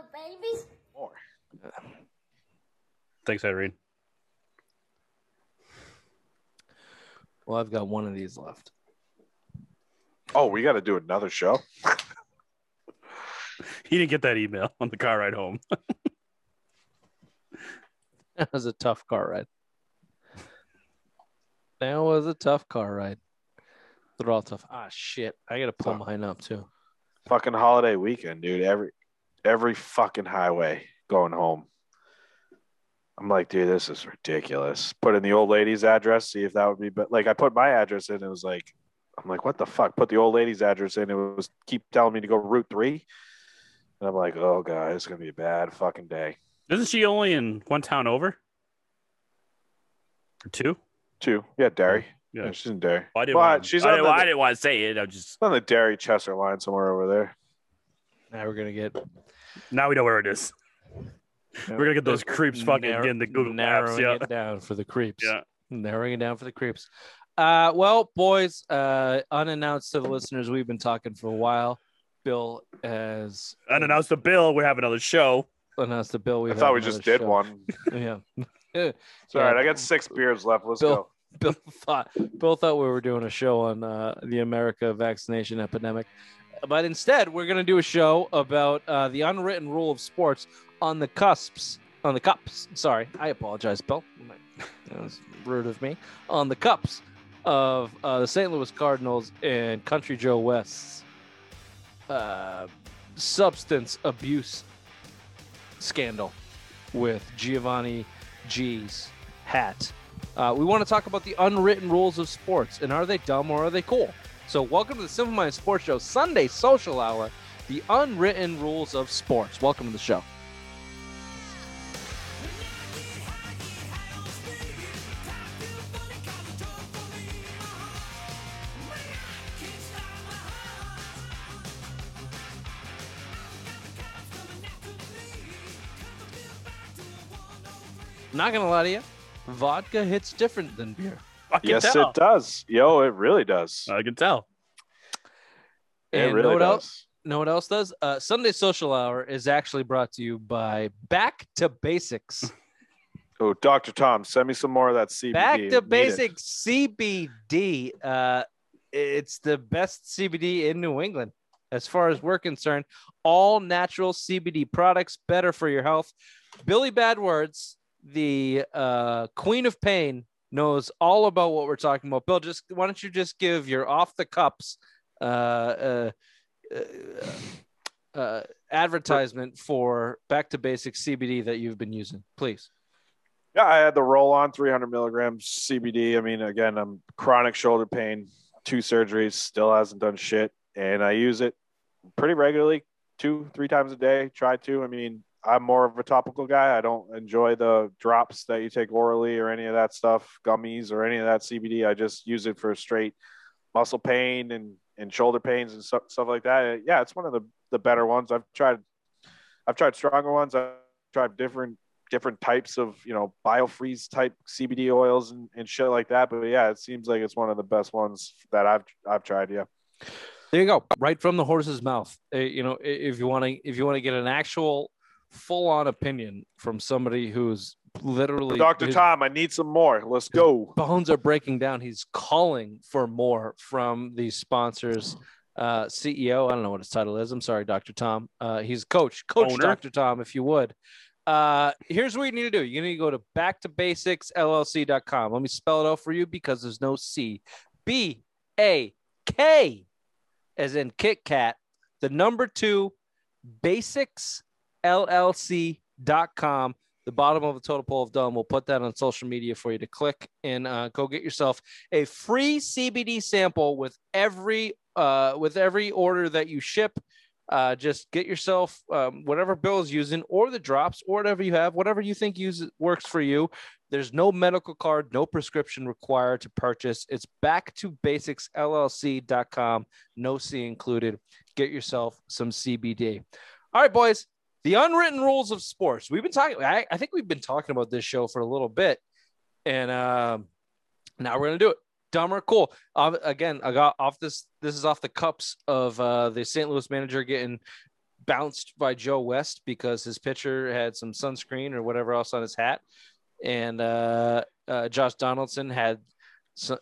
Hello, babies. More. Thanks, Irene. Well, I've got one of these left. Oh, we got to do another show. He didn't get that email on the car ride home. That was a tough car ride. That was a tough car ride. They're all tough. Ah, shit. I got to pull mine up too. Fucking holiday weekend, dude. Every every fucking highway going home. I'm like, dude, this is ridiculous. Put in the old lady's address, see if that would be. But like, I put my address in. It was like, I'm like, what the fuck? Put the old lady's address in. It was keep telling me to go Route Three, and I'm like, oh god, it's gonna be a bad fucking day. Isn't she only in one town over? Or two? Two, yeah, Derry. Yeah. Yeah, she's in Derry. Well, I didn't, But want, she's I, didn't, the- I didn't want to say it. I'm just on the Derry Chester line somewhere over there. Now we're gonna get now we know where it is. We're gonna get those creeps fucking narrow- getting the Google Maps. narrowing Yeah, it down for the creeps. yeah. narrowing it down for the creeps. Uh, well, boys, uh, unannounced to the listeners, we've been talking for a while. Bill has Unannounced the bill. We have another show. Unannounced the bill. We I thought we just did one. Yeah, It's all right. I got six beers left. Let's Bill- go. Bill thought Bill thought we were doing a show on uh, the America vaccination epidemic, but instead we're going to do a show about uh, the unwritten rule of sports on the cusps, on the cups. Sorry, I apologize, Bill. That was rude of me. On the cups of uh, the St. Louis Cardinals and Country Joe West's uh, substance abuse scandal with Giovanni G's hat. Uh, we want to talk about the unwritten rules of sports and are they dumb or are they cool? So, welcome to the Simple Minds Sports Show Sunday Social Hour, the unwritten rules of sports. Welcome to the show. Not gonna lie to you, vodka hits different than beer. I can Yes, tell. it does. Yo, it really does. I can tell. it And really know what does. else? Know what else does? Uh, Sunday Social Hour is actually brought to you by Back to Basics. Oh, Dr. Tom, send me some more of that CBD. Back to it. Basics CBD. Uh, it's the best CBD in New England, as far as we're concerned. All natural CBD products, better for your health. Billy Bad Words, the uh, Queen of Pain, knows all about what we're talking about. Bill, just why don't you just give your off the cups uh, uh, uh, uh, advertisement for Back to Basics CBD that you've been using, please. Yeah, I had the roll on 300 milligrams CBD. I mean, again, I'm chronic shoulder pain, two surgeries, still hasn't done shit. And I use it pretty regularly, two, three times a day. Try to. I mean, I'm more of a topical guy. I don't enjoy the drops that you take orally or any of that stuff, gummies or any of that CBD. I just use it for straight muscle pain and, and shoulder pains and stuff, stuff like that. Yeah, it's one of the, the better ones. I've tried, I've tried stronger ones. I've tried different different types of you know biofreeze type CBD oils and, and shit like that. But yeah, it seems like it's one of the best ones that I've I've tried. Yeah. There you go, right from the horse's mouth. Uh, you know, if you want to, if you want to get an actual full-on opinion from somebody who's literally Dr. his Tom, I need some more. Let's go. bones are breaking down. He's calling for more from these sponsors. Uh, CEO, I don't know what his title is. I'm sorry, Dr. Tom. Uh, he's coach, coach Owner. Dr. Tom, if you would. Uh, here's what you need to do. You need to go to backtobasicsllc.com. Let me spell it out for you because there's no C. B A K as in Kit Kat, the number two basicsllc.com. The bottom of the total poll of done. We'll put that on social media for you to click and uh, go get yourself a free CBD sample with every uh, with every order that you ship. Uh, just get yourself um, whatever Bill is using, or the drops, or whatever you have, whatever you think use works for you. There's no medical card, no prescription required to purchase. It's back to basicsllc.com, no C included. Get yourself some CBD. All right, boys. The unwritten rules of sports. We've been talking. I, I think we've been talking about this show for a little bit, and um, now we're gonna do it. Dumb or cool? Again, I got off this. This is off the cups of uh, the St. Louis manager getting bounced by Joe West because his pitcher had some sunscreen or whatever else on his hat, and uh, uh, Josh Donaldson had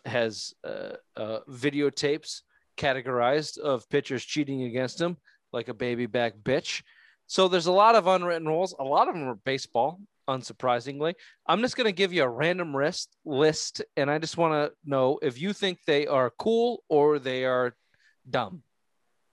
has uh, uh, videotapes categorized of pitchers cheating against him like a baby back bitch. So there's a lot of unwritten rules. A lot of them are baseball, unsurprisingly. I'm just going to give you a random list list, and I just want to know if you think they are cool or they are dumb.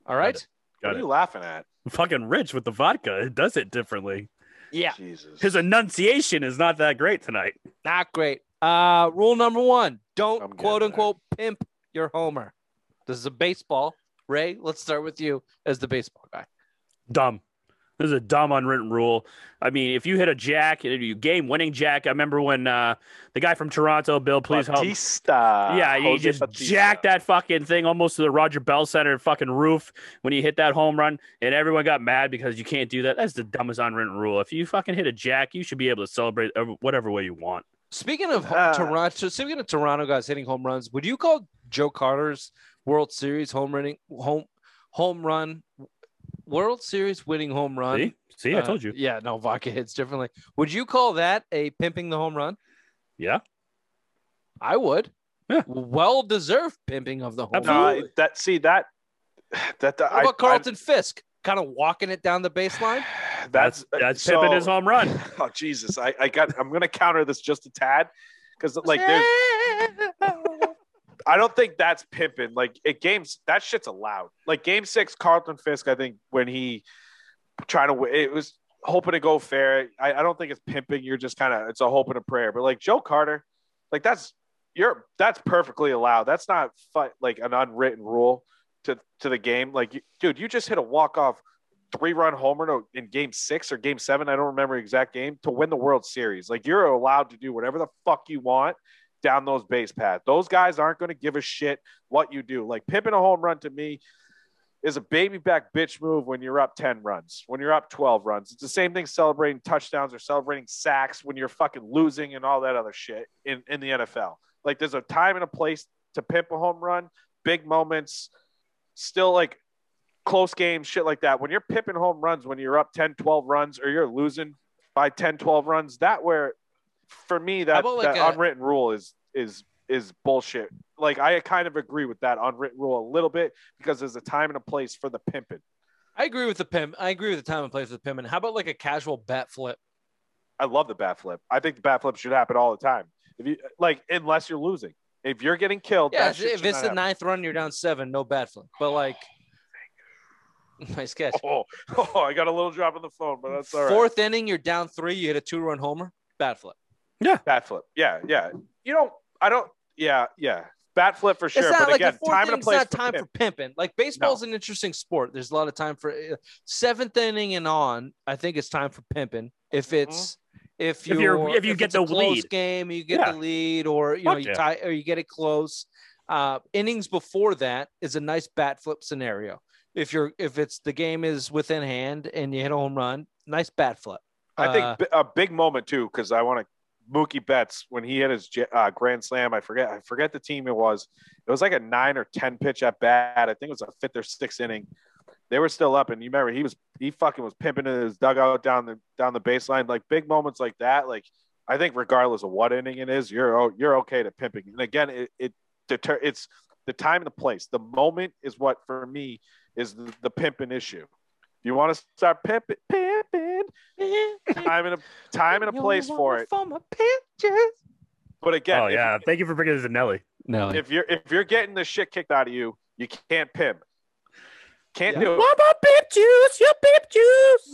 All right. What are you laughing at? Fucking rich with the vodka. It does it differently. Yeah. Jesus. His enunciation is not that great tonight. Not great. Uh, rule number one: don't I'm quote there. unquote pimp your homer. This is a baseball. Ray, let's start with you as the baseball guy. Dumb. This is a dumb unwritten rule. I mean, if you hit a jack, you game winning jack. I remember when uh, the guy from Toronto, Bill, please help. Bautista. Yeah, he Jose just Bautista. jacked that fucking thing almost to the Roger Bell Center fucking roof when he hit that home run, and everyone got mad because you can't do that. That's the dumbest unwritten rule. If you fucking hit a jack, you should be able to celebrate whatever way you want. Speaking of Ah. Toronto, speaking of Toronto guys hitting home runs, would you call Joe Carter's World Series home running home home run World Series winning home run? See, see, I uh, told you. Yeah, no, vodka hits differently. Would you call that a pimping the home run? Yeah, I would. Yeah. Well deserved pimping of the home Absolutely. run. No, that see that that What I, about Carlton Fisk? Kind of walking it down the baseline. That's that's that's so- pimping his home run. Oh Jesus! I, I got. I'm gonna counter this just a tad because like there's. I don't think that's pimping. Like it games that shit's allowed. Like game six, Carlton Fisk. I think when he trying to it was hoping to go fair. I, I don't think it's pimping. You're just kind of it's a hope and a prayer. But like Joe Carter, like that's you're that's perfectly allowed. That's not fu- like an unwritten rule to to the game. Like dude, you just hit a walk off three run homer to- in game six or game seven. I don't remember exact game to win the World Series. Like you're allowed to do whatever the fuck you want down those base paths. Those guys aren't going to give a shit what you do. Like pimping a home run to me is a baby back bitch move when you're up 10 runs, when you're up 12 runs. It's the same thing celebrating touchdowns or celebrating sacks when you're fucking losing and all that other shit in, in the NFL. Like there's a time and a place to pimp a home run, big moments, still like close games, shit like that. When you're pimping home runs, when you're up 10, 12 runs or you're losing by 10, 12 runs, that where for me that, about like that a- unwritten rule is is is bullshit. Like I kind of agree with that unwritten rule a little bit because there's a time and a place for the pimping. I agree with the pimp. I agree with the time and place of the pimping. How about like a casual bat flip? I love the bat flip. I think the bat flip should happen all the time. If you like, unless you're losing, if you're getting killed, Yeah, if if it's the happen. ninth run, you're down seven, no bat flip. But like, nice catch. Oh, oh, I got a little drop on the phone, but that's all right. Fourth inning, you're down three. You hit a two run homer, bat flip. Bat flip. Yeah, yeah. You don't. I don't. Yeah, yeah. Bat flip for sure. it's not but like again, the fourth time and a inning's place not time pimp. for pimping. Like baseball's an interesting sport. There's a lot of time for uh, seventh inning and on. I think it's time for pimping. If it's if, If you're- you're- if you get it's a the close lead. game, you get Yeah. the lead, or you know Fuck you yeah. tie or you get it close. Uh, innings before that is a nice bat flip scenario. If you're if it's the game is within hand and you hit a home run, nice bat flip. I think Uh, bi- a big moment too, because I want to. Mookie Betts when he hit his uh, grand slam. I forget. I forget the team it was. It was like a nine or ten pitch at bat. I think it was a fifth or sixth inning. They were still up, and you remember he was he fucking was pimping in his dugout down the down the baseline. Like big moments like that. Like I think regardless of what inning it is, you're you're okay to pimping. And again, it it deter it's the time and the place. The moment is what for me is the, the pimping issue. If you want to start pimping, pimping, time and a time and a place for it. But again, oh if- yeah, thank you for bringing this to Nelly. No, if, you're if you're getting the shit kicked out of you, you can't pimp. Can't Yeah. do it. What about pimp juice? Your pimp juice.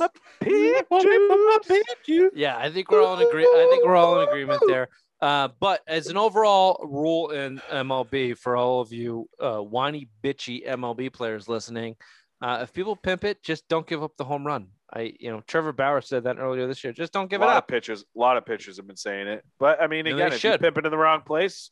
My pimp juice. Yeah, I think we're all in agree. I think we're all in agreement there. Uh, but as an overall rule in MLB, for all of you uh, whiny, bitchy MLB players listening, uh, if people pimp it, just don't give up the home run. I, you know, Trevor Bauer said that earlier this year. Just don't give a it lot up. of pitchers, a lot of pitchers have been saying it. But I mean, And again, they if you should. pimp it in the wrong place,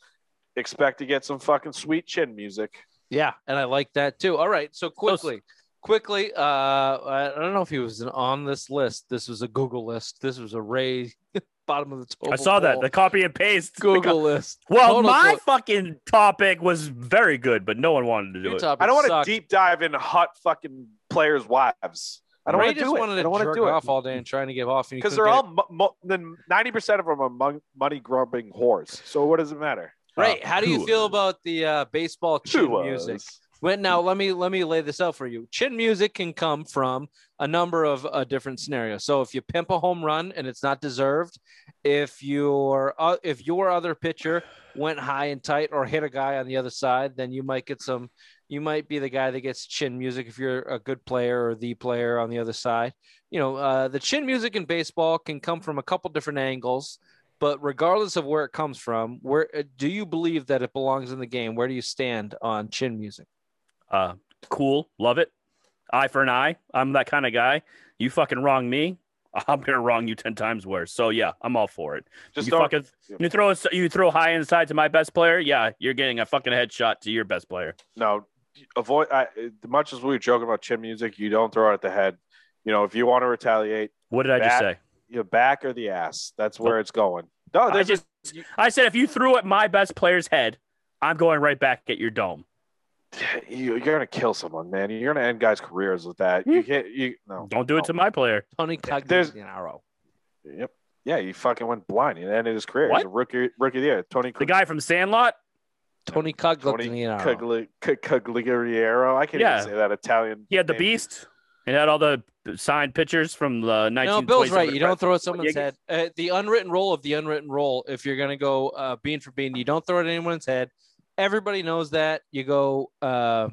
expect to get some fucking sweet chin music. Yeah, and I like that too. All right, so quickly, quickly. Uh, I I don't know if he was on this list. This was a Google list. This was a Ray bottom of the total. I saw that the copy and paste. Google co- list. well, Total my go- fucking topic was very good, but no one wanted to do Your it. I don't want to deep dive into hot fucking players' wives. I don't want to just do it. wanted I to don't want to jerk do it off all day and trying to give off and because they're all mo- mo- then ninety percent of them are money grubbing whores. So what does it matter? Right. Ray, how do you feel about the uh, baseball chin music? was? Well, now let me let me lay this out for you. Chin music can come from a number of uh, different scenarios. So if you pimp a home run and it's not deserved, if your uh, if your other pitcher went high and tight or hit a guy on the other side, then you might get some. You might be the guy that gets chin music if you're a good player or the player on the other side. You know, uh, the chin music in baseball can come from a couple different angles. But regardless of where it comes from, where uh, do you believe that it belongs in the game? Where do you stand on chin music? Uh, cool, love it. Eye for an eye. I'm that kind of guy. You fucking wrong me, I'm gonna wrong you ten times worse. So yeah, I'm all for it. Just you don't. fucking you throw you throw high inside to my best player. Yeah, you're getting a fucking headshot to your best player. no, avoid. I, uh, much as we were joking about chin music, you don't throw it at the head. You know, if you want to retaliate, What did I just say? your back or the ass. That's where it's going. No, I there's just I said if you threw at my best player's head, I'm going right back at your dome. you, you're gonna kill someone, man. You're gonna end guys' careers with that. You hmm. can't. You no. Don't do it to my player. Tony There's- Caglianaro. Yep. Yeah, he fucking went blind. He ended his career. What? He's a rookie, rookie of the year. Tony The guy from Sandlot. Tony Tony Caglianaro. Cugli- C- Cagliariero. I can't Yeah. even say that Italian. He had the name. beast. He had all the signed pictures from the 19. No, Bill's right. You don't throw at someone's head. Uh, the unwritten rule of the unwritten rule, if you're going to go uh, bean for bean, you don't throw it at anyone's head. Everybody knows that. You go. Uh,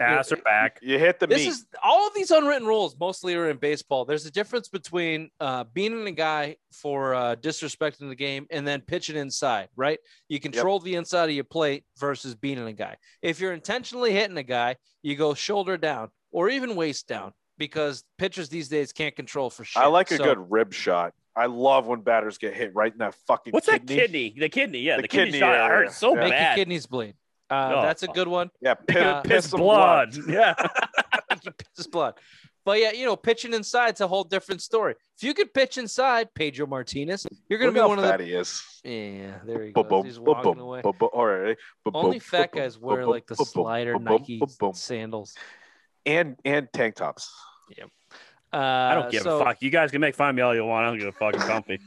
ass or back. You hit the this meat. is all of these unwritten rules mostly are in baseball. There's a difference between uh, beating a guy for uh, disrespecting the game and then pitching inside, right? You control the inside of your plate versus beating a guy. If you're intentionally hitting a guy, you go shoulder down or even waist down because pitchers these days can't control for sure. I like a So- good rib shot. I love when batters get hit right in that fucking What's kidney. that kidney? The kidney, yeah, The the, kidney, kidney shot area. hurts so Yeah. Make your kidneys bleed. Uh, Oh. That's a good one. Yeah, Make piss, Uh, piss some blood. Yeah. Piss blood. But yeah, you know, pitching inside's a whole different story. If you could pitch inside, Pedro Martinez, you're going to be one of the. he is. Yeah, there he Boom, goes. boom, He's walking boom, away. boom, boom. All right. Boom, Only fat boom, guys wear boom, like the boom, boom, slider boom, boom, Nike boom, boom. sandals. and and tank tops. Yeah. Uh, I don't give so, a fuck. You guys can make fun of me all you want. I don't give a fucking comfy.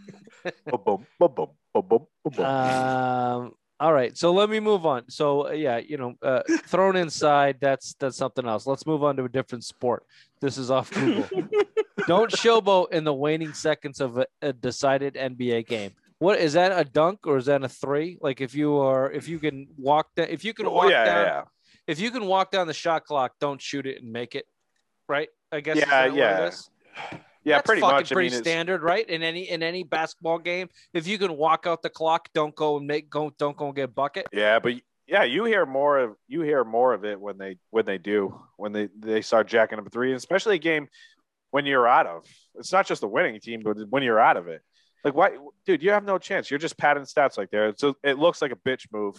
boom, boom, boom, boom, boom, boom, boom, boom. Um, all right, so let me move on. So uh, yeah, you know, uh, thrown inside, that's that's something else. Let's move on to a different sport. This is off Google. don't showboat in the waning seconds of a, a decided NBA game. What is that a dunk or is that a three? Like if you are if you can walk down if you can oh walk yeah, down yeah, if you can walk down the shot clock, don't shoot it and make it. Right? I guess. Yeah, that what it yeah. Yeah. That's pretty much. Pretty I mean, standard, right? In any in any basketball game, if you can walk out the clock, don't go and make go don't go and get a bucket. Yeah, but yeah, you hear more of you hear more of it when they when they do when they they start jacking up three, and especially a game when you're out of. It's not just the winning team, but when you're out of it. Like why, dude? You have no chance. You're just padding stats like there. So it looks like a bitch move.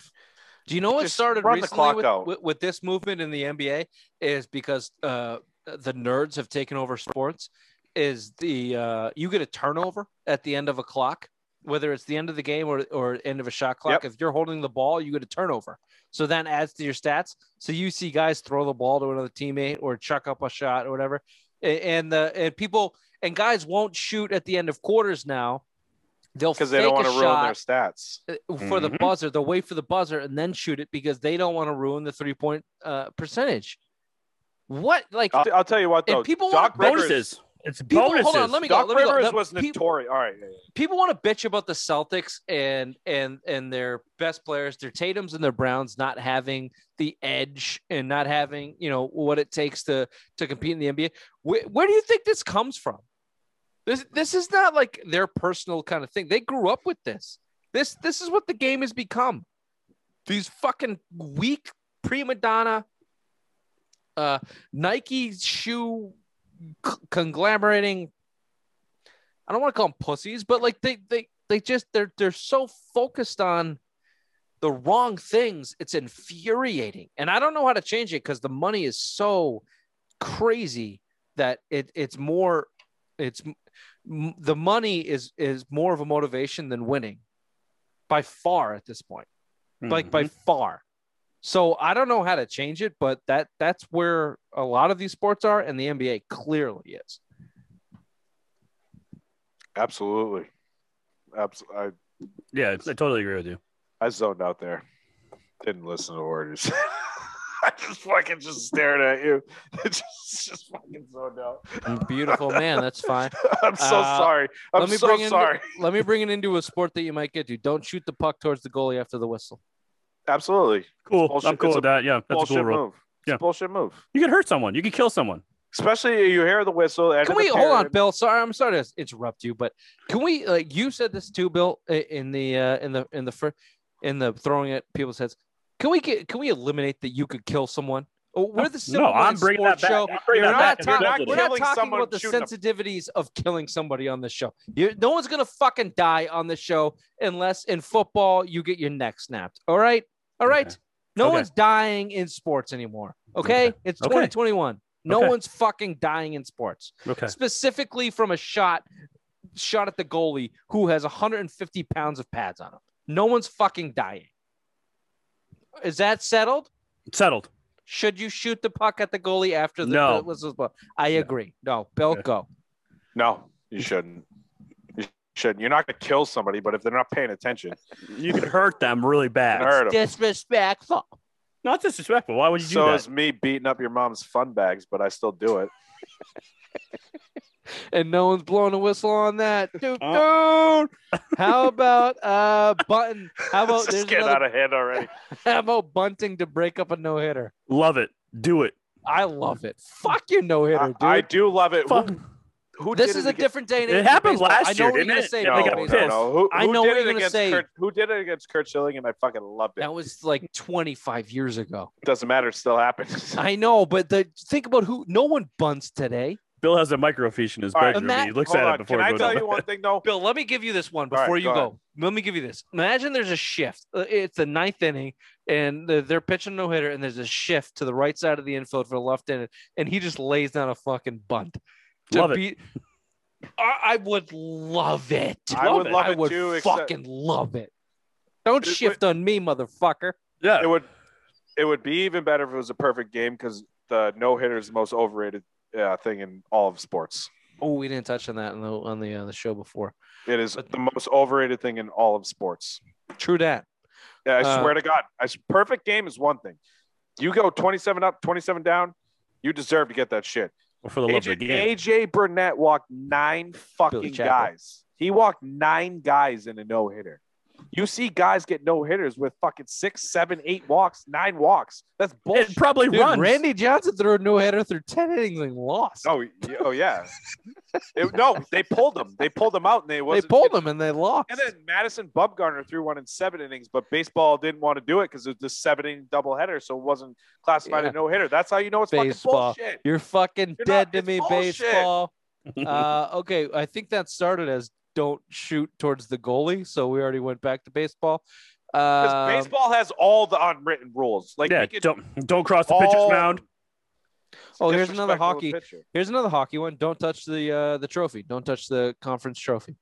Do you know what Just started recently clock with, with, with this movement in the NBA is because uh, the nerds have taken over sports. Is the uh, you get a turnover at the end of a clock, whether it's the end of the game or or end of a shot clock. If you're holding the ball, you get a turnover. So that adds to your stats. So you see guys throw the ball to another teammate or chuck up a shot or whatever, and the and people and guys won't shoot at the end of quarters now. They'll because they don't want to ruin their stats. uh, for the Mhm. buzzer. They'll wait for the buzzer and then shoot it because they don't want to ruin the three point uh, percentage. What like I'll, I'll tell you what though. people Doc want Bonuses. It's People- hold bonuses. on, let me go. Doc let me go. Rivers The- was peop- notorious. All right, yeah, yeah. people want to bitch about the Celtics and and and their best players, their Tatum's and their Browns not having the edge and not having you know what it takes to to compete in the NBA. Where, where do you think this comes from? This this is not like their personal kind of thing. They grew up with this. This this is what the game has become. These fucking weak prima donna, uh, Nike shoe c- conglomerating I don't want to call them pussies, but like they they they just they're they're so focused on the wrong things. It's infuriating, and I don't know how to change it because the money is so crazy that it it's more it's m- the money is is more of a motivation than winning by far at this point like by Mhm. far. So I don't know how to change it, but that that's where a lot of these sports are, and the NBA clearly is. Absolutely. Absolutely. I, Yeah, I totally agree with you. I zoned out there. Didn't listen to orders. I just fucking just stared at you. just, just fucking zoned out. Beautiful man. That's fine. I'm so Uh, sorry. I'm let me so bring in- sorry. Let me bring it into a sport that you might get to. Don't shoot the puck towards the goalie after the whistle. Absolutely. Cool. bullshit. I'm cool with that. Yeah, that's a bullshit cool rule. move. It's Yeah. a bullshit move. You can hurt someone. You can kill someone. Especially you hear the whistle. Can we hold on. Bill? Sorry, I'm sorry to interrupt you, but can we like you said this too, Bill, in the uh, in the in the fir- in the throwing at people's heads. Can we get can we eliminate that you could kill someone? Oh, We're the No, I'm bringing that sports back. show. Bringing We're that not, back. talking, You're not we're not talking about the shooting a- sensitivities of killing somebody on the show. You, no one's gonna fucking die on the show unless in football you get your neck snapped. All right, all right. Okay. No Okay. one's dying in sports anymore. Okay, Okay. it's Okay. 2021. No Okay. one's fucking dying in sports Okay. specifically from a shot shot at the goalie who has 150 pounds of pads on him. No one's fucking dying. Is that settled? Settled. Should you shoot the puck at the goalie after the No. the? I agree. No, Bill, Yeah. go. No, you shouldn't. You shouldn't. You're not going to kill somebody, but if they're not paying attention, You can hurt them really bad. can hurt them. Disrespectful. Not disrespectful. Why would you do So that? is me beating up your mom's fun bags, but I still do it. And no one's blowing a whistle on that. Dude, Uh. dude. How about uh button? How about It's there's getting another, out of hand already. how about bunting to break up a no hitter? Love it. Do it. I love it. Fuck your no hitter, I, dude. I do love it. Fuck. Who, who this did is it a against- different day and It age. in happened baseball. last I know year, what you're didn't gonna it? say. Yeah, about they got No, no, no. Who, I know did what you're it gonna against say. Kurt, who did it against Curt Schilling, and I fucking loved it. That was like 25 years ago. Doesn't matter. It still happens. I know, but the think about who. No one bunts today. Bill has a microfiche in his All right, bedroom. Matt- he looks at on. it before Can I tell you one thing though? Bill, let me give you this one All right, before you go go. Let me give you this. Imagine there's a shift. Uh, It's the ninth inning, and they're- they're pitching no hitter, and there's a shift to the right side of the infield for the left inning, and he just lays down a fucking bunt. To Love it. I, I would love it. I would it. love I it would too. except- fucking love it. Don't It- shift on me, motherfucker. Yeah. it would it would be even better if it was a perfect game because the no hitter is the most overrated uh, thing in all of sports. Oh, we didn't touch on that on the on the uh, the show before. It is But- the most overrated thing in all of sports. True that. Yeah, I Uh, swear to God, I, s- perfect game is one thing. You go 27 up, 27 down, you deserve to get that shit. Well, for the love AJ, of the game. AJ Burnett walked nine fucking guys. He walked nine guys in a no hitter. You see guys get no hitters with fucking six, seven, eight walks, nine walks. That's bullshit. It probably Dude, runs. Randy Johnson threw a no hitter through 10 innings and lost. Oh, oh yeah. It- no, they pulled him. They pulled him out, and they they wasn't, pulled him and they lost. And then Madison Bumgarner threw one in seven innings, but baseball didn't want to do it because it was the seven inning doubleheader, so it wasn't classified Yeah. a no hitter. That's how you know it's Baseball. fucking bullshit. You're fucking You're dead not- to me, bullshit. baseball. uh, okay, I think that started as don't shoot towards the goalie, so we already went back to baseball. Because Uh, baseball has all the unwritten rules. Like yeah. could Don't don't cross the pitcher's mound. Oh, here's another hockey. pitcher. Here's another hockey one. Don't touch the uh, the trophy. Don't touch the conference trophy.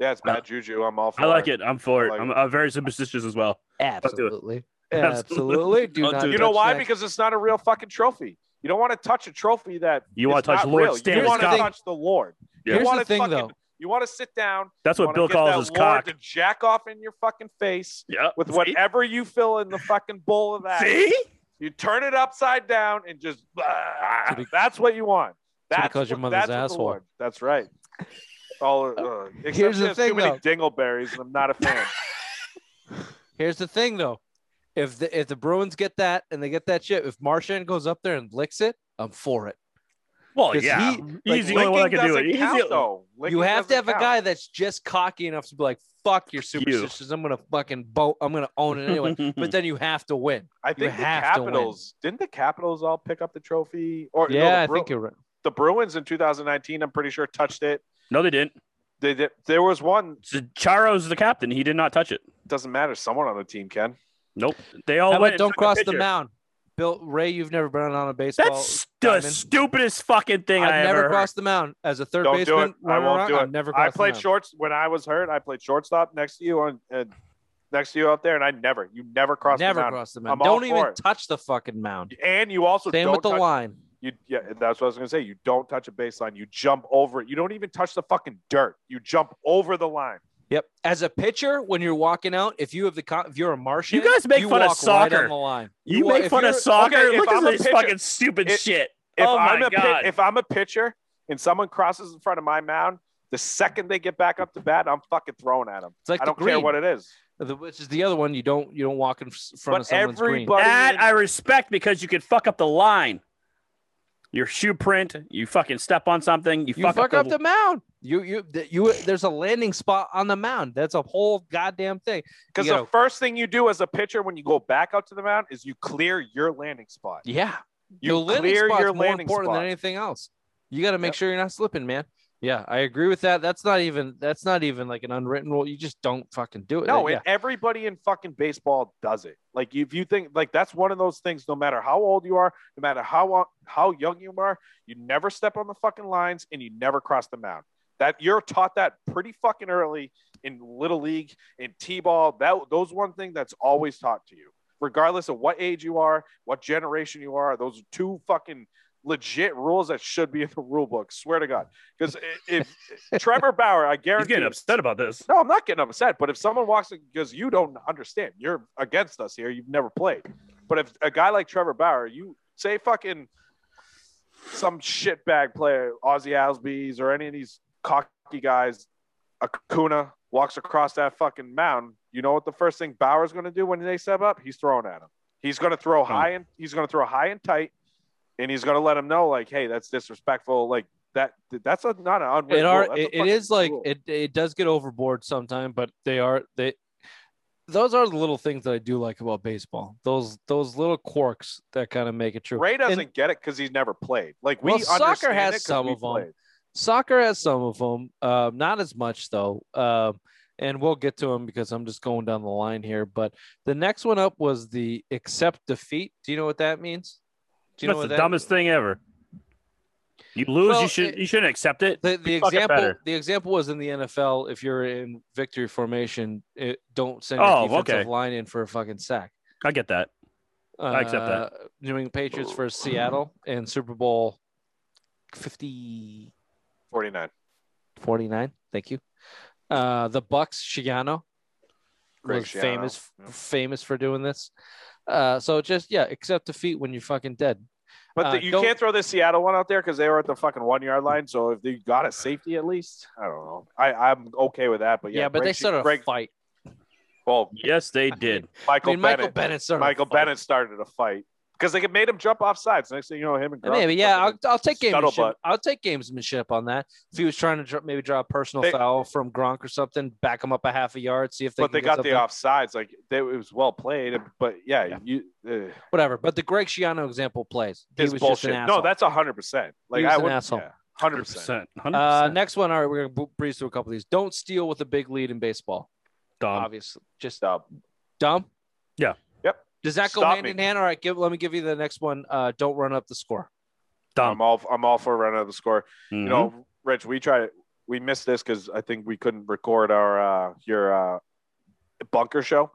Yeah, it's bad juju. I'm all for I like it. I'm for I it. like I'm. I'm very superstitious as well. Absolutely. Absolutely. Absolutely. Do Don't do. You know why? that. Because it's not a real fucking trophy. You don't want to touch a trophy that You want to touch not Lord real. Stanley's You want to touch the Lord. Yeah. You Here's want the to thing, fucking, though. You want to sit down. That's what Bill calls that his Lord cock. To jack off in your fucking face Yeah. with See? whatever you fill in the fucking bowl of that. See? You turn it upside down and just. To be- that's what you want. That's called your mother's that's what asshole. Lord- That's right. All, uh, Here's the there's thing, too many though. dingleberries, and I'm not a fan. Here's the thing, though. If the if the Bruins get that and they get that shit, if Marchand goes up there and licks it, I'm for it. Well, 'Cause yeah. he- He's like, the only one that can do it. doesn't He's count, the- though. you have to have doesn't a guy that's just cocky enough to be like, "Fuck your superstitions. I'm gonna fucking boat. I'm gonna own it anyway." but then you have to win. I think the have. Capitals didn't the Capitals all pick up the trophy? Or no, Yeah, the I think you're right. the Bruins in 2019. I'm pretty sure touched it. no, they didn't. They did. There was one. So Chara's the captain. He did not touch it. Doesn't matter. Someone on the team can. Nope. They all How went don't cross the picture. mound? Bill Ray, you've never been on a baseball. That's the diamond. stupidest fucking thing I've I never ever crossed the mound as a 3rd Don't do baseman. it. I won't around, do it. I've never I played the shorts when I was hurt. I played shortstop next to you on uh, next to you out there, and I never. You never crossed never the mound. crossed the mound. I'm Don't even it. touch the fucking mound. And you also Same don't with the touch, line. You yeah, that's what I was gonna say. You don't touch a baseline. You jump over it. You don't even touch the fucking dirt. You jump over the line. Yep. As a pitcher, when you're walking out, if you have the con- if you're a Martian, You guys make fun of soccer. Right on the line. You, wa- make fun of soccer. okay, Look at this pitcher- fucking stupid if- shit. If oh I'm my a god! if I'm a pitcher and someone crosses in front of my mound, the second they get back up to bat, I'm fucking throwing at them. It's like I don't care what it is. the- which is the other one. You don't you don't walk in front of But someone's green. everybody, that in- I respect because you could fuck up the line. Your shoe print, you fucking step on something, you, You fuck, fuck, up, up the mound. You you you. There's a landing spot on the mound. That's a whole goddamn thing. because the first thing you do as a pitcher when you go back out to the mound is you clear your landing spot. Yeah, You the landing clear spot's your more landing important spot. than anything else. You got to make Yep. sure you're not slipping, man. Yeah, I agree with that. That's not even that's not even like an unwritten rule. You just don't fucking do it. No, yeah. and everybody in fucking baseball does it. Like if you think like that's one of those things. No matter how old you are, no matter how how young you are, you never step on the fucking lines and you never cross the mound. That you're taught that pretty fucking early in little league, in t-ball. That those one thing that's always taught to you, regardless of what age you are, what generation you are. Those are two fucking legit rules that should be in the rule book. Swear to God, because if, if Trevor Bauer, I guarantee. He's guarantee, getting upset about this. no, I'm not getting upset. But if someone walks in because you don't understand, you're against us here. You've never played. But if a guy like Trevor Bauer, you say fucking some shitbag player, Ozzie Albies or any of these cocky guys, Acuna walks across that fucking mound, you know what the first thing Bauer's going to do when they step up? He's throwing at him. He's going to throw hmm. high and he's going to throw high and tight, and he's going to let him know like, hey, that's disrespectful. Like that. That's a, not an unwritten it are it, it like rule. it it does get overboard sometime, but they are they those are the little things that I do like about baseball. Those those little quirks that kind of make it true. Ray doesn't And get it because he's never played. Like we Well, soccer has some of of 'em. played. soccer has some of them, uh, not as much though. Um, and we'll get to them because I'm just going down the line here. But the next one up was the accept defeat. Do you know what that means? Do you That's know the that dumbest thing ever. You lose, Well, you should it- you shouldn't accept it. The, the example the example was in the NFL. If you're in victory formation, it, don't send your Oh, defensive okay. line in for a fucking sack. I get that. I accept that. Uh, New England Patriots versus Seattle and Super Bowl 50 49. 49. Thank you. Uh, the Bucks, Schiano Greg was Schiano, famous yeah. famous for doing this. Uh, so just yeah, accept defeat when you're fucking dead. But Uh, you don't- can't throw the Seattle one out there because they were at the fucking one yard line. So if they got a safety at least, I don't know. I, I'm okay with that. But Yeah, yeah, but Greg they Schi- started a fight. Well, Yes, they did. I Michael mean, Michael Bennett. Bennett started. Michael a fight. Bennett started a fight because they made him jump off sides. Next thing you know, him and Gronk Maybe, yeah, I'll, I'll take gamesmanship. I'll take gamesmanship on that. If he was trying to dr- maybe draw a personal They- foul from Gronk or something, back him up a half a yard, see if they. but can they get got the something. offsides. Like they, it was well played. But yeah, Yeah. you. Uh, whatever. But the Greg Schiano example plays. He was bullshit. just an asshole. no, that's hundred percent. Like He was I an would. asshole. Hundred Hundred percent. percent. uh, next one. All right, we're gonna breeze through a couple of these. Don't steal with a big lead in baseball. Dumb. Obviously, just Stop. dumb. Yeah. Yep. Does that go Stop hand me. in hand? All right, give. Let me give you the next one. Uh, don't run up the score. Dumb. I'm all. I'm all for running out of the score. Mhm. You know, Rich, we tried. We missed this because I think we couldn't record our uh, your uh, bunker show.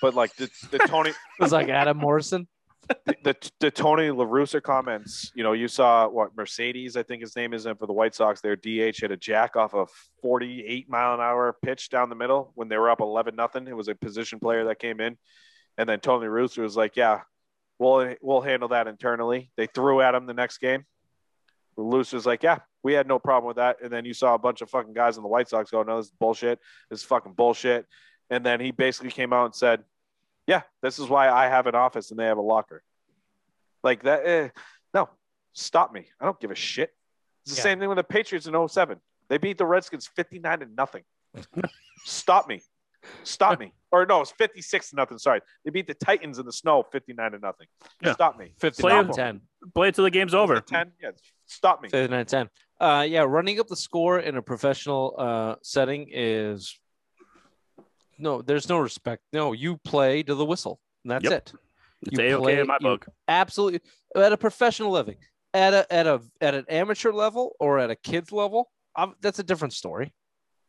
But like the, the Tony, It was like Adam Morrison. the, the the Tony La Russa comments. You know, you saw what Mercedes, I think his name is, and for the White Sox, their DH hit a jack off a 48 mile an hour pitch down the middle when they were up 11 nothing. It was a position player that came in, and then Tony La Russa was like, "Yeah, we'll we'll handle that internally." They threw at him the next game. Russa was like, "Yeah, we had no problem with that." And then you saw a bunch of fucking guys in the White Sox go, "No, this is bullshit. This is fucking bullshit." And then he basically came out and said, yeah, this is why I have an office and they have a locker. Like that. Eh, no, stop me. I don't give a shit. It's the Yeah. same thing with the Patriots in 07. They beat the Redskins 59 to nothing. stop me. Stop me. Or no, it's 56 to nothing. Sorry. They beat the Titans in the snow 59 to nothing. Yeah. Stop me. 59 Stop 'em. 10. Play it till the game's over. 10. Yeah, stop me. 59 10. Uh, yeah, running up the score in a professional uh, setting is no, there's no respect. No, you play to the whistle. And that's Yep. it. It's You a okay play- in my book. Absolutely. At a professional living, at a at a at an amateur level or at a kid's level, um, that's a different story.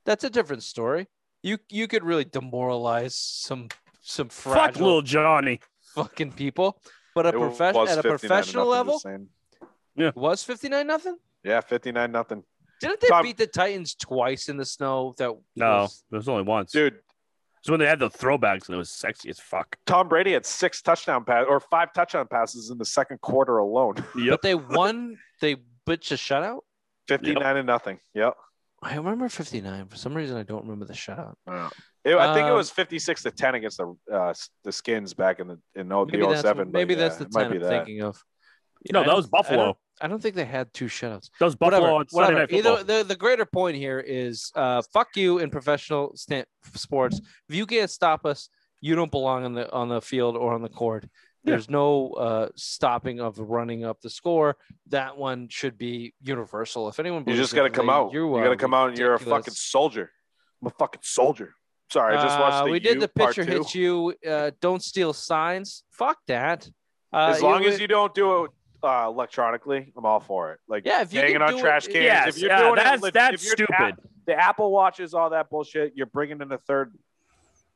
That's a different story. You you could really demoralize some some Fuck fragile little Johnny. fucking people. But a professional at a professional level, yeah, was 59 nothing. Yeah, 59 nothing. Didn't they Tom- beat the Titans twice in the snow? That No, was- it was only once. Dude, So when they had the throwbacks and it was sexy as fuck. Tom Brady had six touchdown pass or five touchdown passes in the second quarter alone. Yep. But they won. They bitch a shutout. 59 and nothing. Yep. I remember 59. For some reason, I don't remember the shutout. It- I think it Um, was 56 to 10 against the uh, the Skins back in the in oh, Maybe the that's, 07. maybe but that's the it might 10 be I'm that. thinking of. No, I that don't- was I don't- Buffalo. I don't think they had two shutouts. That was Buffalo whatever, on whatever. Night Either the, the greater point here is uh, fuck you in professional sta- sports. If you can't stop us, you don't belong on the on the field or on the court. Yeah. There's no uh, stopping of running up the score. That one should be universal. If anyone, You just got to come out. You, are got to come out and you're a fucking soldier. I'm a fucking soldier. Sorry, I just watched Uh, we did U the part pitcher two. you. Uh, don't steal signs. Fuck that. Uh, As long you- as you don't do it uh, electronically, I'm all for it. Like Yeah, if you hanging on it- trash cans. yes, if you're yeah, doing that's it, that's if you're stupid. a- the Apple watches, all that bullshit. You're bringing in a third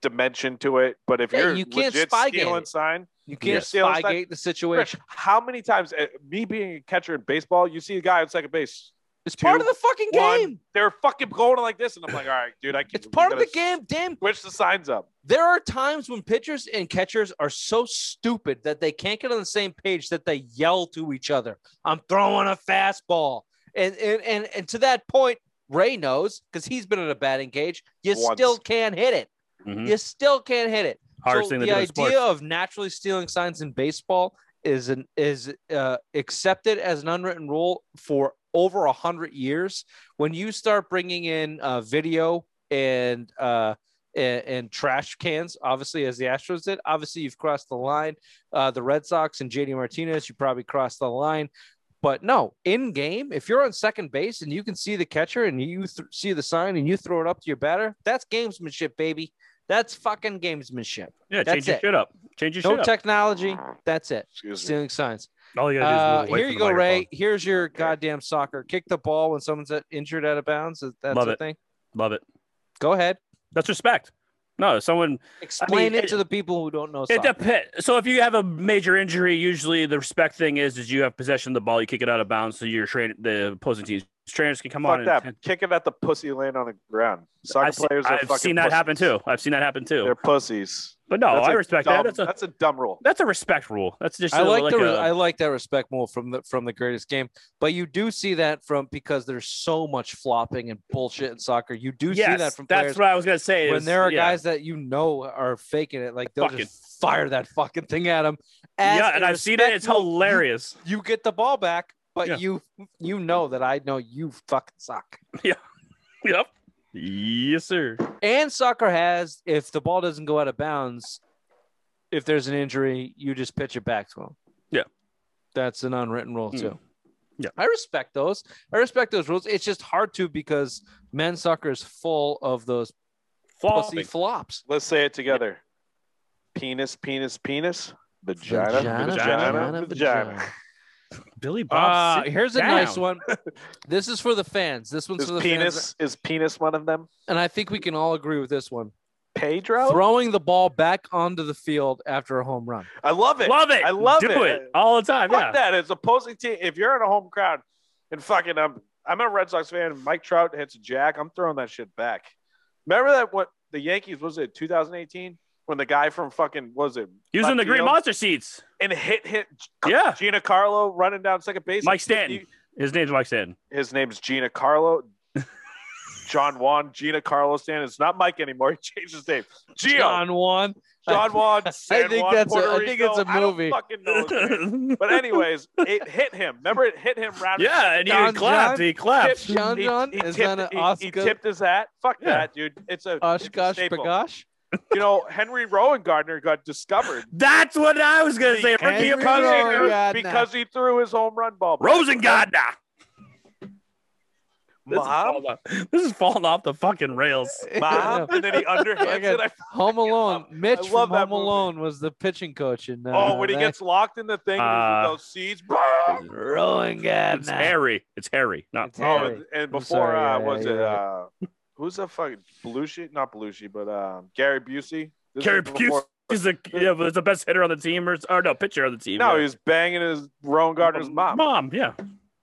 dimension to it. But if Yeah, you're you can't legit spygate stealing it. sign, You can't Steal sign- spygate the Rich, situation. how many times uh, me being a catcher in baseball, you see a guy on second base, It's part of the fucking one, game. they're fucking going like this, and I'm like, all right, dude, I can't. It's part of the game. Damn. Switch the signs up. There are times when pitchers and catchers are so stupid that they can't get on the same page that they yell to each other. I'm throwing a fastball. And and and, and to that point, Ray knows because he's been in a batting cage. You Once. still can't hit it. Mhm. You still can't hit it. Hardest so the idea sports. of naturally stealing signs in baseball is an is uh, accepted as an unwritten rule for over a hundred years. When you start bringing in uh, video and uh, and, and trash cans, obviously as the Astros did, obviously you've crossed the line. Uh, the Red Sox and JD Martinez, you probably crossed the line. But no, in game, if you're on second base and you can see the catcher and you th- see the sign and you throw it up to your batter, that's gamesmanship, baby. That's fucking gamesmanship. Yeah, That's change your it. shit up. Change your No shit up. technology. That's it. Excuse me. Stealing signs. All you gotta Uh, do is move away here from you the go, Ray. microphone. Here's your goddamn soccer. Kick the ball when someone's at- injured out of bounds. That's Love the it. thing. Love it. Go ahead. That's respect. No, someone Explain it, it- to the people who don't know It soccer. depends. So if you have a major injury, usually the respect thing is is you have possession of the ball, you kick it out of bounds, so your train the opposing team's trainers can come on. Fuck And, that. Kick it at the pussy laying on the ground. Soccer I've, seen, players are I've fucking seen that happen too. I've seen that happen too. They're pussies. but no, That's I a respect dumb- that. That's a that's a dumb rule. that's a respect rule. That's just I a- like, like the re- a- I like that respect rule from the from the greatest game, but you do see that from because there's so much flopping and bullshit in soccer. You do see that from that's what I was gonna say. when is- there are yeah. guys that you know are faking it, like they'll Fucking- just fire that fucking thing at them. yeah, and I've seen it. It's hilarious. You, you get the ball back, but Yeah. you you know that I know you fucking suck. Yeah. Yep. Yes, sir. And soccer has, if the ball doesn't go out of bounds, if there's an injury, you just pitch it back to him. Yeah. That's an unwritten rule, Mm. too. Yeah. I respect those. I respect those rules. It's just hard to because men's soccer is full of those pussy flops. Let's say it together. Penis, penis, penis. Vagina, Vagina, vagina, vagina, vagina. Vagina. Billy Bob. Uh, sit here's a nice one. This is for the fans. This one's Is for the fans. penis is penis one of them? And I think we can all agree with this one. Pedro? Throwing the ball back onto the field after a home run. I love it. Love it. I love Do it. it all the time. Fuck Yeah. that. It's opposing team. If you're in a home crowd and fucking um, I'm a Red Sox fan. Mike Trout hits a jack. I'm throwing that shit back. Remember that what the Yankees was it 2018 when the guy from fucking was it Using the green monster seats. and hit hit Yeah. Giancarlo running down second base. Mike Stanton. His name's Mike Stanton. His name's Giancarlo. John Juan, Giancarlo Stanton. It's not Mike anymore. He changed his name. Gio. John, John. Juan. San think Juan, that's a- Puerto I think it's Rico. a I don't movie. fucking know. But anyways, it hit him. Remember, it hit him round. yeah, and he John clapped. John? He clapped. Tipped- John he- John? he Is tipped- that an he- he, tipped his hat. Fuck Yeah. that, dude. It's a, it's a Oshkosh staple. Bagosh. You know, Henry Rowengartner got discovered That's what I was gonna say. because, Henry he, because, he, Rowan threw- because he threw his home run ball. back. Rosengardner. This is, Mom, falling this is falling off the fucking rails. mom, and then he underhands it. I Home Alone. love- Mitch I from love that Home movie. Alone was the pitching coach. In, uh, Oh, when he gets locked in the thing and Uh, there's those seeds. Rowan It's Gardner. Harry. It's Harry. Not It's Oh, Harry. and, and before sorry, uh, yeah, was yeah, it you're uh, who's the fucking Belushi? Not Belushi, but um, Gary Busey. This Gary Busey. He's the yeah, but it's the best hitter on the team, or, or no pitcher on the team. No, yeah. he was banging his Rowengartner's mom. Mom, yeah.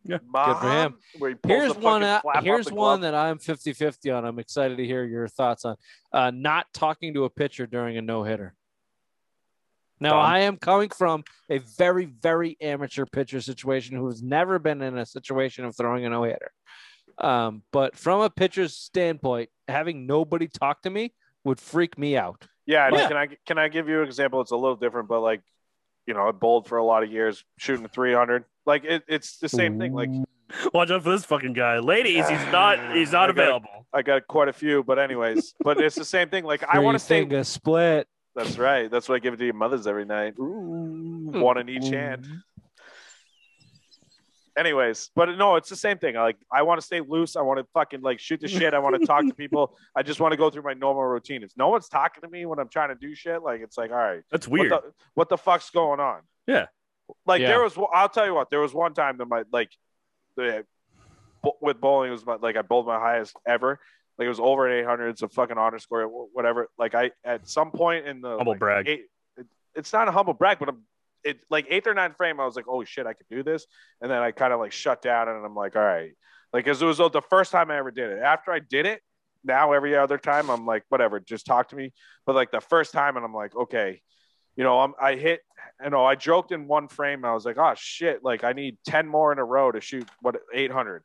Yeah. Mom, Good for him. Where he Here's one. uh, here's one that I'm 50-50 on. I'm excited to hear your thoughts on. Uh, not talking to a pitcher during a no hitter. Now Done. I am coming from a very, very amateur pitcher situation who has never been in a situation of throwing a no hitter. Um, but from a pitcher's standpoint, having nobody talk to me would freak me out. Yeah, Yeah. can I can I give you an example? It's a little different, but like, you know, I bowled for a lot of years, shooting 300. Like it, it's the same thing. Like Watch out for this fucking guy, ladies. He's not. He's not I gotta- available. I got quite a few, but anyways, but it's the same thing. Like I want to stay. finger split. That's right. That's what I give it to your mothers every night. One in each hand. Anyways, but no, it's the same thing. Like I want to stay loose. I want to fucking like shoot the shit. I want to talk to people. I just want to go through my normal routine. If no one's talking to me when I'm trying to do shit, like it's like, all right, That's weird. What the, what the fuck's going on? Yeah. Like Yeah. there was, I'll tell you what, there was one time that my like, the, with bowling it was my like I bowled my highest ever. Like it was over an 800. It's a fucking honor score, whatever. Like I at some point in the Humble like, brag. eight- it- it's not a humble brag, but I'm it like eighth or ninth frame. I was like, oh shit, I could do this, and then I kind of like shut down, and I'm like, all right, like because it was the first time I ever did it. After I did it, now every other time I'm like, whatever, just talk to me. But like the first time, and I'm like, okay, you know, I'm I hit, you know, I joked in one frame. I was like, oh shit, like I need ten more in a row to shoot what 800.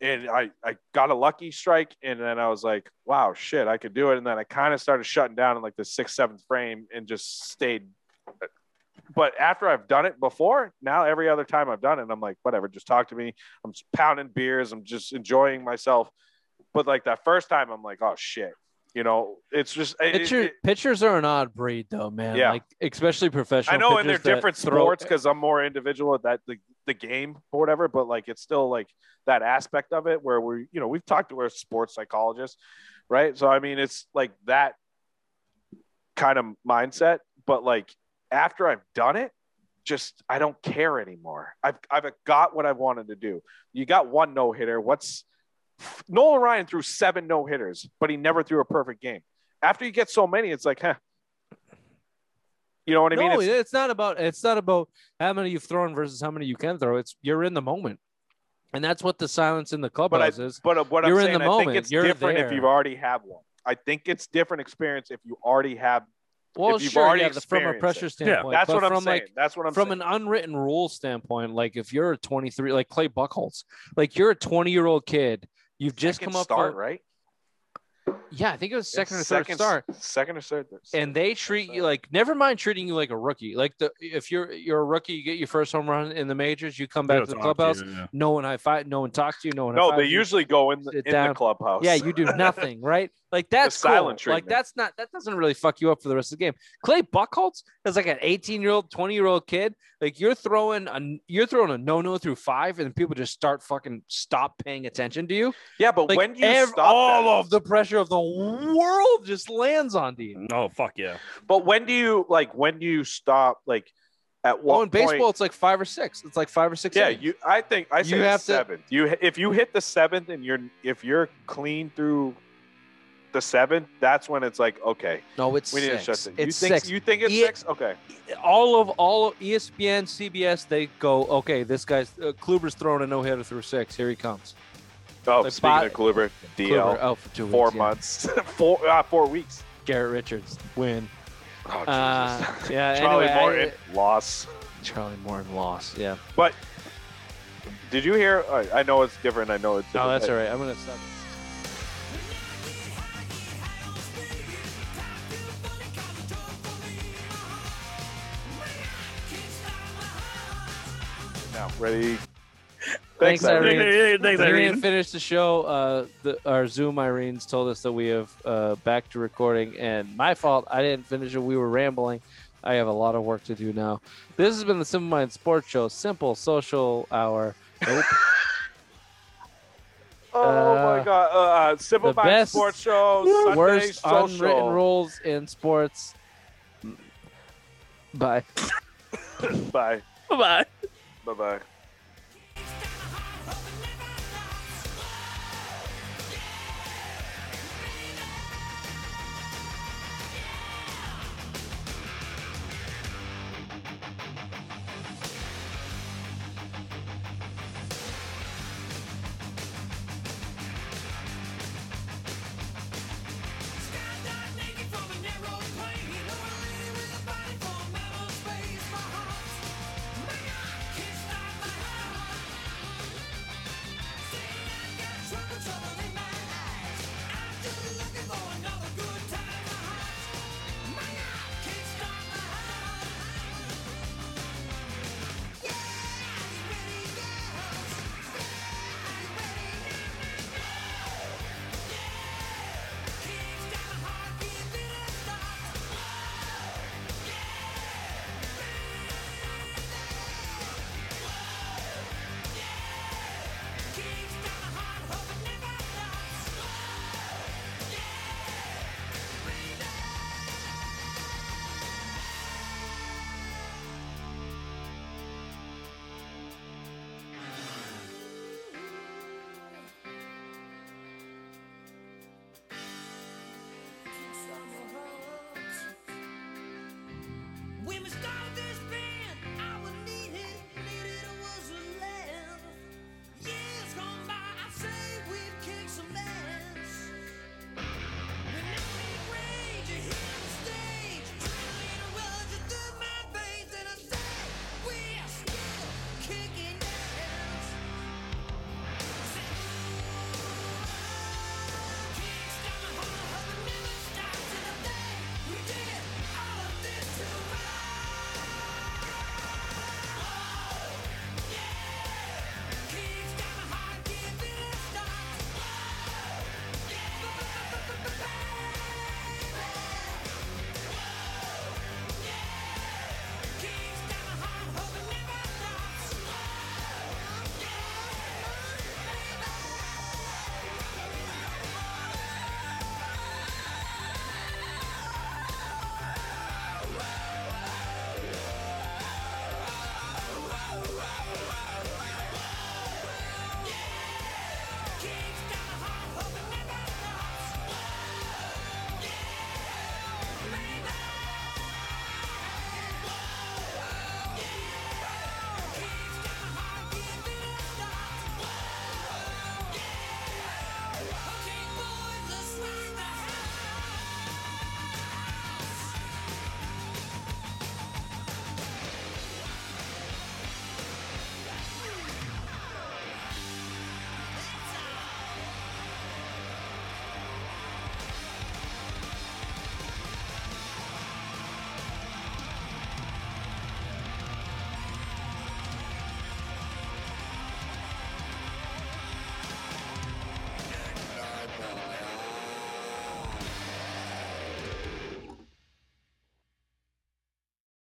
And I, I got a lucky strike, and then I was like, "Wow, shit, I could do it." And then I kind of started shutting down in like the sixth, seventh frame, and just stayed. But after I've done it before, now every other time I've done it, I'm like, whatever, just talk to me. I'm just pounding beers. I'm just enjoying myself. But like that first time, I'm like, oh shit, you know, it's just it- Pitcher, it- pitchers are an odd breed, though, man. Yeah. Like especially professional. I know, and they're different sports because I'm more individual at that the, the game or whatever. But like, it's still like that aspect of it where we, you know, we've talked to our sports psychologists, right? So I mean, it's like that kind of mindset. But like after I've done it, just I don't care anymore. I've I've got what I wanted to do. You got one no hitter. What's Nolan Ryan threw seven no hitters, but he never threw a perfect game. After you get so many, it's like, huh. You know what I mean? no, It's- it's, not about it's not about how many you've thrown versus how many you can throw. It's you're in the moment, and that's what the silence in the but I, clubhouse is. but uh, what You're I'm in saying, the I think moment. it's You're different if you've already have one. I think it's different experience if you already have. Well, if you've sure, already yeah, from a pressure it. standpoint. That's what I'm from saying. like That's what I'm from saying. an unwritten rule standpoint, like if you're a 23, like Clay Buchholz, like you're a 20 year old kid, you've just Second come up start, from, right? Yeah, I think it was second or It's third second, start. Second or third. and they treat you like never mind treating you like a rookie. Like the if you're you're a rookie, you get your first home run in the majors, you come back to the talk to clubhouse. you, yeah. No one high five, no one talks to you, no one. No, they you. usually go in the, in the clubhouse. Yeah, you do nothing, right? Like that's silent cool. Like that's not that doesn't really fuck you up for the rest of the game. Clay Buchholz is like an 18 year old, 20 year old kid. Like you're throwing a you're throwing a no no through five, and people just start fucking stop paying attention to you. yeah, but Like when do you ev- stop? all that? of the pressure of the world just lands on you. Oh fuck yeah. But when do you like? When do you stop? Like, at what Well, in baseball, it's like five or six. It's like five or six. Yeah, innings. you. I think I say You the have to- seventh. You if you hit the seventh and you're if you're clean through the seventh, that's when it's like okay, no, it's we need six. to shut it. You It's think six. you think it's Yeah. six? Okay. all of all of E ESPN, CBS, they go, okay, this guy's uh, Kluber's throwing a no hitter through six. Here he comes. Oh, Like speaking Bot- of Kluber, DL, Kluber out for two four weeks. yeah. months, four uh, four weeks. Garrett Richards win. Oh, Jesus. Uh, yeah. Charlie anyway, I- Morton loss. Charlie Morton lost. Yeah. But did you hear? I I know it's different. I know it's. No, different. that's all right. I'm gonna stop. Now, ready? Thanks, Irene. Thanks, We Irene. didn't the show. Uh, the, our Zoom Irene's told us that we have uh, back to recording, and my fault. I didn't finish it. We were rambling. I have a lot of work to do now. This has been the Simple Mind Sports Show, simple social hour. Nope. Oh Uh, my God! Uh, Simple the Mind best- Sports Show. Sunday Worst social. unwritten rules in sports. Bye. Bye. Bye. Bye. Bye. Bye.